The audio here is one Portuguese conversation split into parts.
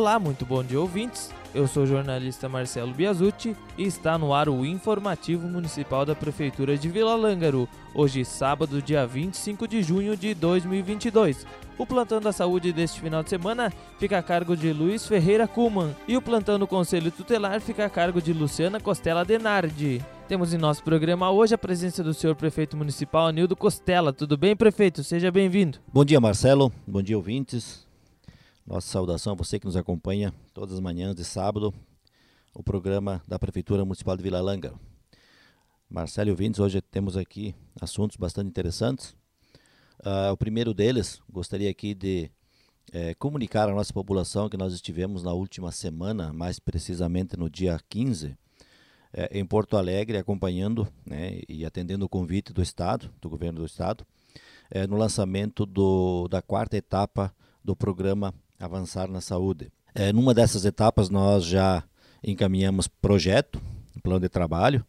Olá, muito bom dia, ouvintes. Eu sou o jornalista Marcelo Biasucci e está no ar o Informativo Municipal da Prefeitura de Vila Lângaro, hoje sábado, dia 25 de junho de 2022. O plantão da saúde deste final de semana fica a cargo de Luiz Ferreira Kuman e o plantão do Conselho Tutelar fica a cargo de Luciana Costela Denardi. Temos em nosso programa hoje a presença do senhor prefeito municipal Anildo Costela. Tudo bem, prefeito? Seja bem-vindo. Bom dia, Marcelo. Bom dia, ouvintes. Nossa saudação a você que nos acompanha todas as manhãs de sábado, o programa da Prefeitura Municipal de Vila Langa. Marcelo ouvintes, hoje temos aqui assuntos bastante interessantes. Uh, o primeiro deles, gostaria aqui de é, comunicar à nossa população que nós estivemos na última semana, mais precisamente no dia 15, é, em Porto Alegre, acompanhando né, e atendendo o convite do Estado, do governo do Estado, é, no lançamento do, da quarta etapa do programa avançar na saúde. É, numa dessas etapas, nós já encaminhamos projeto, plano de trabalho,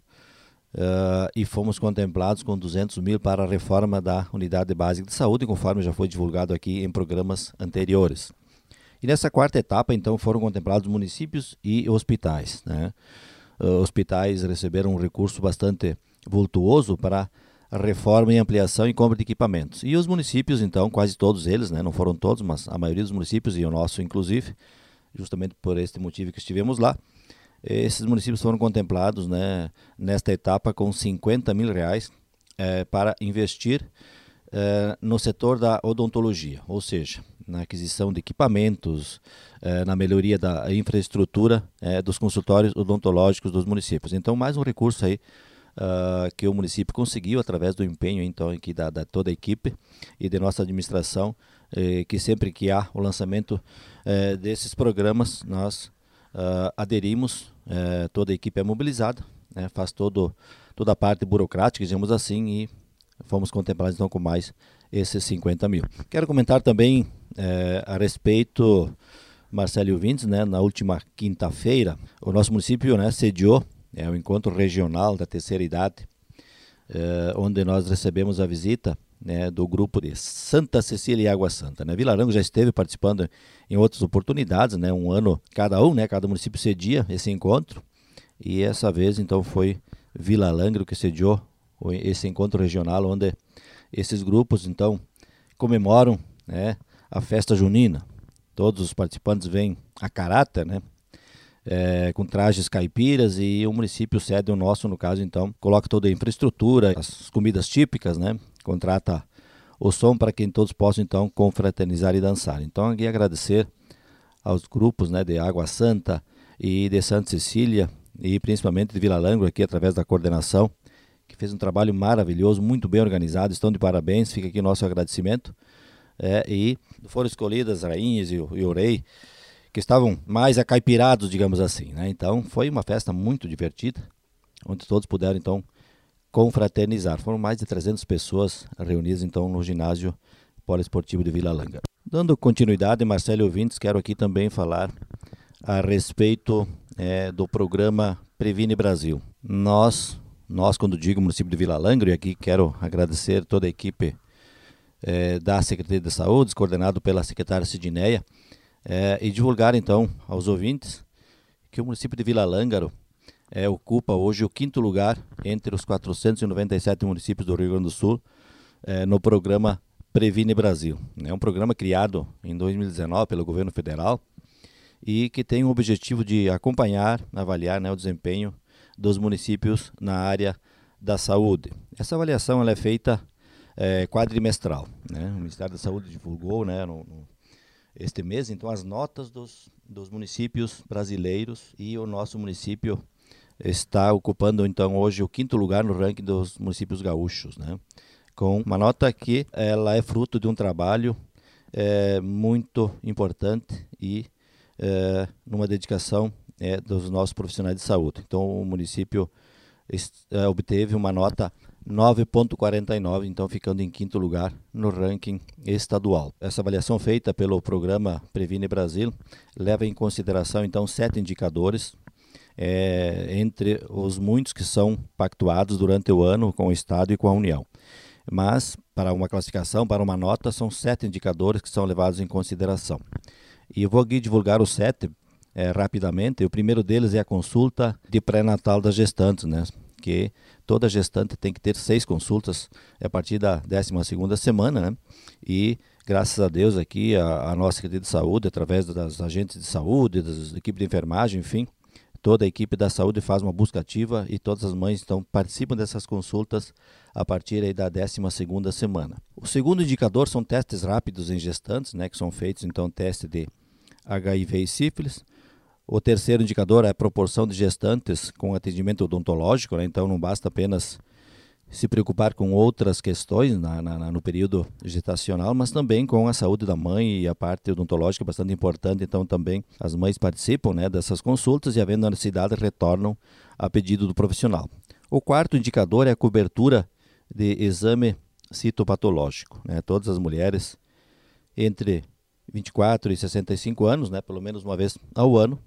uh, e fomos contemplados com 200 mil para a reforma da Unidade Básica de Saúde, conforme já foi divulgado aqui em programas anteriores. E nessa quarta etapa, então, foram contemplados municípios e hospitais. Né? Uh, hospitais receberam um recurso bastante vultuoso para reforma e ampliação e compra de equipamentos. E os municípios, então, quase todos eles, né, não foram todos, mas a maioria dos municípios, e o nosso inclusive, justamente por este motivo que estivemos lá, esses municípios foram contemplados né, nesta etapa com 50 mil reais é, para investir é, no setor da odontologia, ou seja, na aquisição de equipamentos, é, na melhoria da infraestrutura dos consultórios odontológicos dos municípios. Então, mais um recurso aí uh, que o município conseguiu através do empenho então aqui da, da toda a equipe e de nossa administração, eh, que sempre que há o lançamento eh, desses programas nós uh, aderimos, eh, toda a equipe é mobilizada, né, faz todo, toda a parte burocrática, digamos assim, e fomos contemplados então com mais esses 50 mil. Quero comentar também eh, a respeito, Marcelo Vintes, né, na última quinta-feira, o nosso município né, sediou é o encontro regional da terceira idade, é, onde nós recebemos a visita né, do grupo de Santa Cecília e Água Santa. Né? Vila Arango já esteve participando em outras oportunidades, né, um ano cada um, né, cada município cedia esse encontro, e essa vez então foi Vila Langro que sediou esse encontro regional, onde esses grupos então comemoram né, a festa junina. Todos os participantes vêm a caráter, né, é, com trajes caipiras e o município cede o nosso, no caso, então, coloca toda a infraestrutura, as comidas típicas, né? Contrata o som para que todos possam, então, confraternizar e dançar. Então, aqui agradecer aos grupos né, de Água Santa e de Santa Cecília e principalmente de Vila Langro aqui através da coordenação, que fez um trabalho maravilhoso, muito bem organizado, estão de parabéns, fica aqui nosso agradecimento. É, e foram escolhidas as rainhas e o, e o rei que estavam mais acaipirados, digamos assim. Né? Então foi uma festa muito divertida, onde todos puderam então confraternizar. Foram mais de 300 pessoas reunidas então no ginásio poliesportivo de Vila Langa. Dando continuidade, Marcelo Ouvintes, quero aqui também falar a respeito é, do programa Previne Brasil. Nós, nós quando digo município de Vila Langro, e aqui quero agradecer toda a equipe é, da Secretaria de Saúde, coordenado pela secretária Sidineia, é, e divulgar então aos ouvintes que o município de Vila Lângaro é, ocupa hoje o quinto lugar entre os 497 municípios do Rio Grande do Sul é, no programa Previne Brasil. É um programa criado em 2019 pelo governo federal e que tem o objetivo de acompanhar, avaliar né, o desempenho dos municípios na área da saúde. Essa avaliação ela é feita é, quadrimestral. Né? O Ministério da Saúde divulgou né, no, no este mês, então, as notas dos, dos municípios brasileiros e o nosso município está ocupando, então, hoje o quinto lugar no ranking dos municípios gaúchos, né? Com uma nota que ela é fruto de um trabalho é, muito importante e é, numa dedicação é, dos nossos profissionais de saúde. Então, o município é, obteve uma nota 9,49, então ficando em quinto lugar no ranking estadual. Essa avaliação feita pelo programa Previne Brasil leva em consideração então sete indicadores, é, entre os muitos que são pactuados durante o ano com o Estado e com a União. Mas, para uma classificação, para uma nota, são sete indicadores que são levados em consideração. E eu vou aqui divulgar os sete é, rapidamente. O primeiro deles é a consulta de pré-natal das gestantes, né? Que toda gestante tem que ter seis consultas a partir da 12 segunda semana, né? E graças a Deus aqui a, a nossa Secretaria de Saúde, através das agentes de saúde, das equipes de enfermagem, enfim, toda a equipe da saúde faz uma busca ativa e todas as mães então participam dessas consultas a partir aí da 12 segunda semana. O segundo indicador são testes rápidos em gestantes, né, que são feitos então teste de HIV e sífilis. O terceiro indicador é a proporção de gestantes com atendimento odontológico, né, então não basta apenas se preocupar com outras questões na, na, no período gestacional, mas também com a saúde da mãe e a parte odontológica é bastante importante. Então, também as mães participam né, dessas consultas e, havendo necessidade, retornam a pedido do profissional. O quarto indicador é a cobertura de exame citopatológico. Né? Todas as mulheres entre 24 e 65 anos, né, pelo menos uma vez ao ano,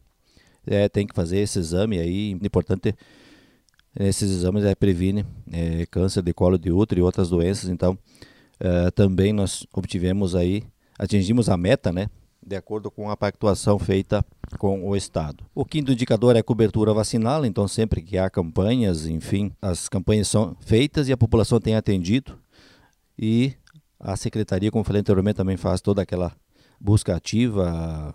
é, tem que fazer esse exame aí, importante esses exames é, previne é, câncer de colo de útero e outras doenças. Então, é, também nós obtivemos aí, atingimos a meta, né? De acordo com a pactuação feita com o Estado. O quinto indicador é cobertura vacinal, então sempre que há campanhas, enfim, as campanhas são feitas e a população tem atendido. E a secretaria, como falei anteriormente, também faz toda aquela busca ativa,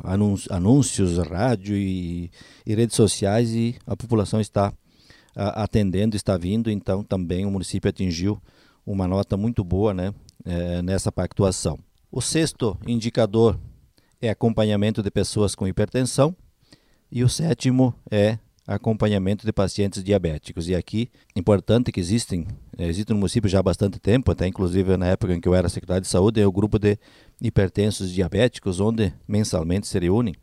anúncios, rádio e, e redes sociais e a população está atendendo, está vindo, então também o município atingiu uma nota muito boa né, é, nessa pactuação. O sexto indicador é acompanhamento de pessoas com hipertensão e o sétimo é acompanhamento de pacientes diabéticos. E aqui, importante que existem, é, existe no município já há bastante tempo, até inclusive na época em que eu era secretário de saúde, é o grupo de hipertensos diabéticos, onde mensalmente se reúnem.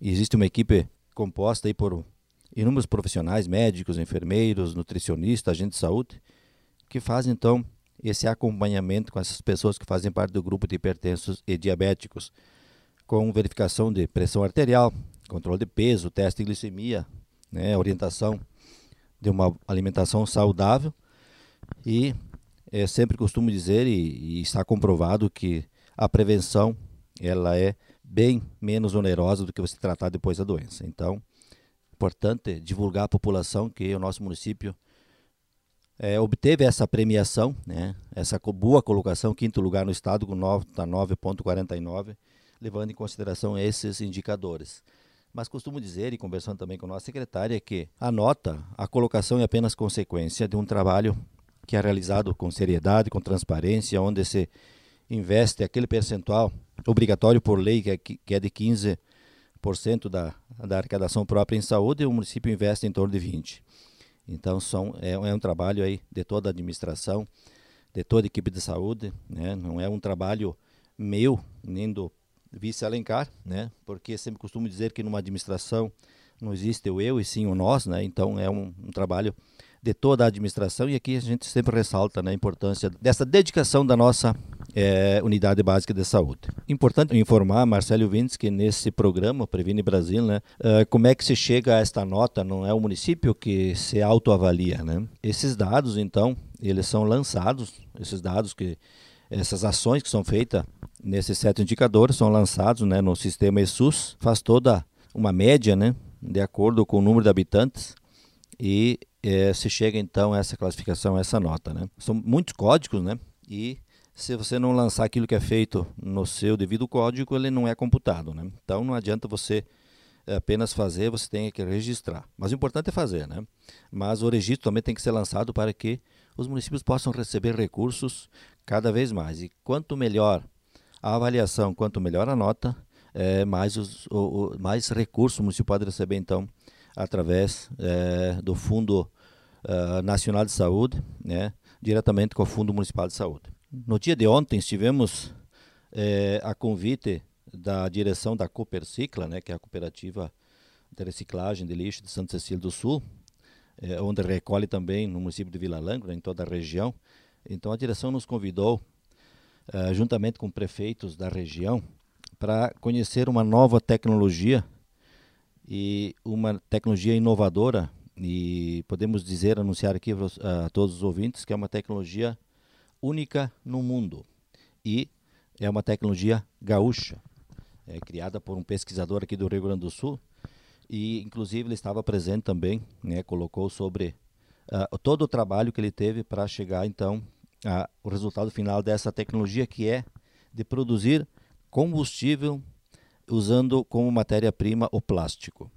E existe uma equipe composta aí por inúmeros profissionais, médicos, enfermeiros, nutricionistas, agentes de saúde, que fazem então esse acompanhamento com essas pessoas que fazem parte do grupo de hipertensos e diabéticos, com verificação de pressão arterial, controle de peso, teste de glicemia, né, orientação de uma alimentação saudável e é, sempre costumo dizer e, e está comprovado que a prevenção ela é bem menos onerosa do que você tratar depois da doença. Então, importante divulgar à população que o nosso município é, obteve essa premiação, né, essa boa colocação, quinto lugar no estado, com nota 9,49, levando em consideração esses indicadores. Mas costumo dizer, e conversando também com a nossa secretária, que a nota, a colocação é apenas consequência de um trabalho que é realizado com seriedade, com transparência, onde se investe aquele percentual obrigatório por lei, que é, é de 15% da, da arrecadação própria em saúde, o município investe em torno de 20%. Então são, é, é um trabalho aí de toda a administração, de toda a equipe de saúde, né? não é um trabalho meu, nem do vice Alencar, né? porque sempre costumo dizer que numa administração não existe o eu e sim o nós, né? então é um, um trabalho de toda a administração e aqui a gente sempre ressalta né, a importância dessa dedicação da nossa é, unidade básica de saúde. Importante informar, Marcelo Vintes, que nesse programa Previne Brasil, né, é, como é que se chega a esta nota? Não é o município que se autoavalia, né? Esses dados, então, eles são lançados, esses dados que essas ações que são feitas nesses sete indicadores são lançados, né, no sistema ESUS, faz toda uma média, né, de acordo com o número de habitantes e é, se chega então a essa classificação, a essa nota, né? São muitos códigos, né? E se você não lançar aquilo que é feito no seu devido código, ele não é computado. Né? Então não adianta você eh, apenas fazer, você tem que registrar. Mas o importante é fazer. Né? Mas o registro também tem que ser lançado para que os municípios possam receber recursos cada vez mais. E quanto melhor a avaliação, quanto melhor a nota, é, mais, os, o, o, mais recursos o município pode receber, então, através é, do Fundo uh, Nacional de Saúde, né, diretamente com o Fundo Municipal de Saúde. No dia de ontem estivemos é, a convite da direção da Coopercicla, né, que é a cooperativa de reciclagem de lixo de Santa Cecília do Sul, é, onde recolhe também no município de Vila Langro, em toda a região. Então a direção nos convidou, é, juntamente com prefeitos da região, para conhecer uma nova tecnologia e uma tecnologia inovadora. E podemos dizer, anunciar aqui a todos os ouvintes que é uma tecnologia única no mundo. E é uma tecnologia gaúcha. é criada por um pesquisador aqui do Rio Grande do Sul. E inclusive ele estava presente também, né, colocou sobre uh, todo o trabalho que ele teve para chegar então ao resultado final dessa tecnologia que é de produzir combustível usando como matéria-prima o plástico.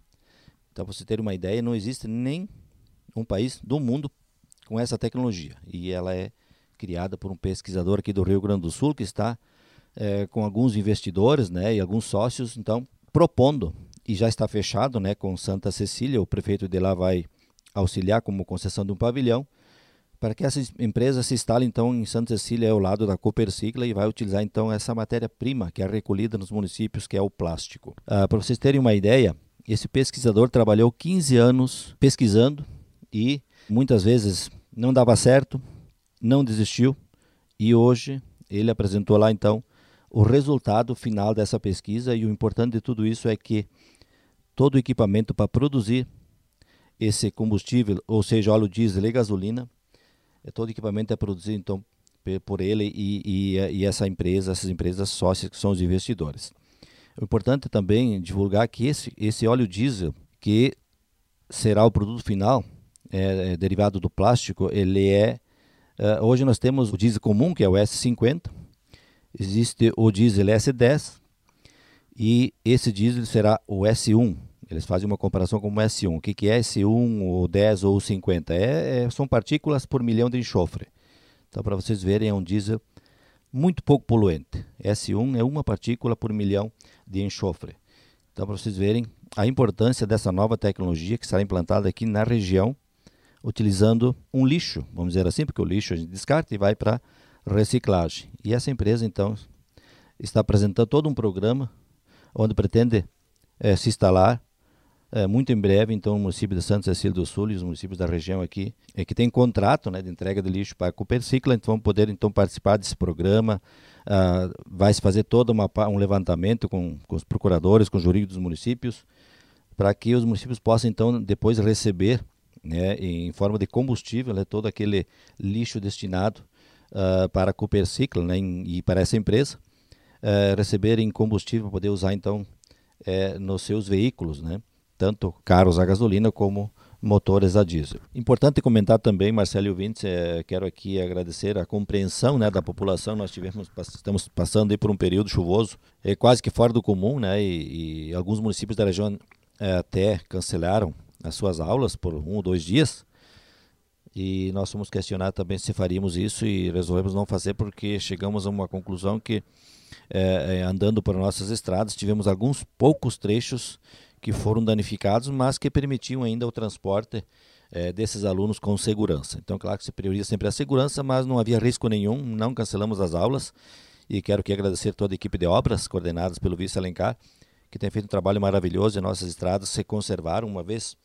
Então, para você ter uma ideia, não existe nem um país do mundo com essa tecnologia. E ela é criada por um pesquisador aqui do Rio Grande do Sul que está é, com alguns investidores né, e alguns sócios, então, propondo, e já está fechado né, com Santa Cecília, o prefeito de lá vai auxiliar como concessão de um pavilhão, para que essa empresa se instale então em Santa Cecília ao lado da Copercicla e vai utilizar então essa matéria-prima que é recolhida nos municípios, que é o plástico. Ah, para vocês terem uma ideia, esse pesquisador trabalhou 15 anos pesquisando e muitas vezes não dava certo, não desistiu e hoje ele apresentou lá então o resultado final dessa pesquisa e o importante de tudo isso é que todo o equipamento para produzir esse combustível, ou seja, óleo diesel e gasolina, todo equipamento é produzido então por ele e, e, e, essa empresa, essas empresas sócias que são os investidores. O importante é também divulgar que esse, esse óleo diesel, que será o produto final, é, é derivado do plástico, ele é, é, hoje nós temos o diesel comum, que é o S50, existe o diesel S10, e esse diesel será o S1, eles fazem uma comparação com o S1. O que, que é S1, ou 10 ou 50? É, é, são partículas por milhão de enxofre. Então, para vocês verem, é um diesel muito pouco poluente. S1 é uma partícula por milhão de enxofre. Então, para vocês verem a importância dessa nova tecnologia que será implantada aqui na região, utilizando um lixo, vamos dizer assim, porque o lixo a gente descarta e vai para reciclagem. E essa empresa, então, está apresentando todo um programa onde pretende é, se instalar é, muito em breve, então, o município de Santa Cecília do Sul e os municípios da região aqui, é, que tem contrato né, de entrega de lixo para a Copercicla, então vão poder então, participar desse programa. Uh, vai se fazer todo uma, um levantamento com, com os procuradores, com os jurídicos dos municípios, para que os municípios possam, então, depois receber, né, em forma de combustível, né, todo aquele lixo destinado uh, para a Copercicla né, e para essa empresa, uh, receberem combustível para poder usar, então, nos seus veículos, né? Tanto carros a gasolina como motores a diesel. Importante comentar também, Marcelo Vintes, é, quero aqui agradecer a compreensão né, da população. Nós tivemos, estamos passando por um período chuvoso, é quase que fora do comum, né, e, e alguns municípios da região é, até cancelaram as suas aulas por um ou dois dias. E nós fomos questionar também se faríamos isso e resolvemos não fazer porque chegamos a uma conclusão que, é, é andando por nossas estradas, tivemos alguns poucos trechos que foram danificados, mas que permitiam ainda o transporte é, desses alunos com segurança. Então, claro que se prioriza sempre a segurança, mas não havia risco nenhum, não cancelamos as aulas. E quero aqui agradecer toda a equipe de obras, coordenadas pelo vice Alencar, que tem feito um trabalho maravilhoso e nossas estradas se conservaram, uma vez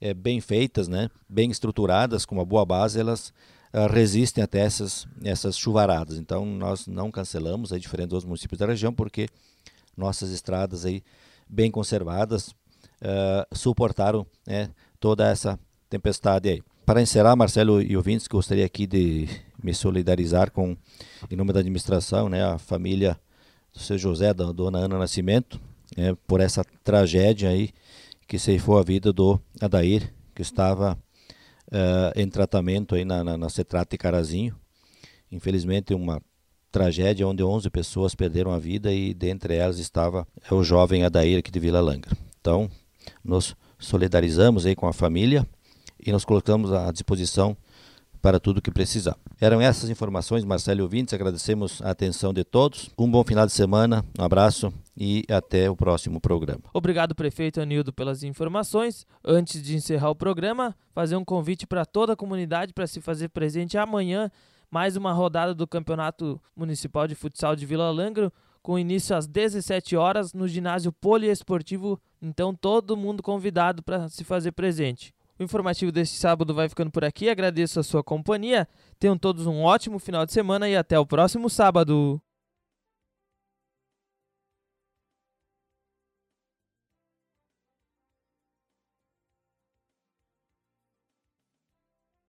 é, bem feitas, né, bem estruturadas, com uma boa base, elas uh, resistem até essas, essas chuvaradas. Então, nós não cancelamos, é diferente dos municípios da região, porque nossas estradas aí bem conservadas, uh, suportaram né, toda essa tempestade aí. Para encerrar, Marcelo e ouvintes, gostaria aqui de me solidarizar com, em nome da administração, né, a família do seu José, da dona Ana Nascimento, né, por essa tragédia aí que ceifou a vida do Adair, que estava uh, em tratamento aí na, na, na Cetrate Carazinho. Infelizmente, uma tragédia onde 11 pessoas perderam a vida e dentre elas estava o jovem Adair aqui de Vila Langra. Então, nos solidarizamos aí com a família e nos colocamos à disposição para tudo o que precisar. Eram essas informações, Marcelo e ouvintes, agradecemos a atenção de todos. Um bom final de semana, um abraço e até o próximo programa. Obrigado, prefeito Anildo, pelas informações. Antes de encerrar o programa, fazer um convite para toda a comunidade para se fazer presente amanhã mais uma rodada do Campeonato Municipal de Futsal de Vila Langro, com início às 17 horas no ginásio poliesportivo. Então, todo mundo convidado para se fazer presente. Informativo deste sábado vai ficando por aqui. Agradeço a sua companhia. Tenham todos um ótimo final de semana e até o próximo sábado.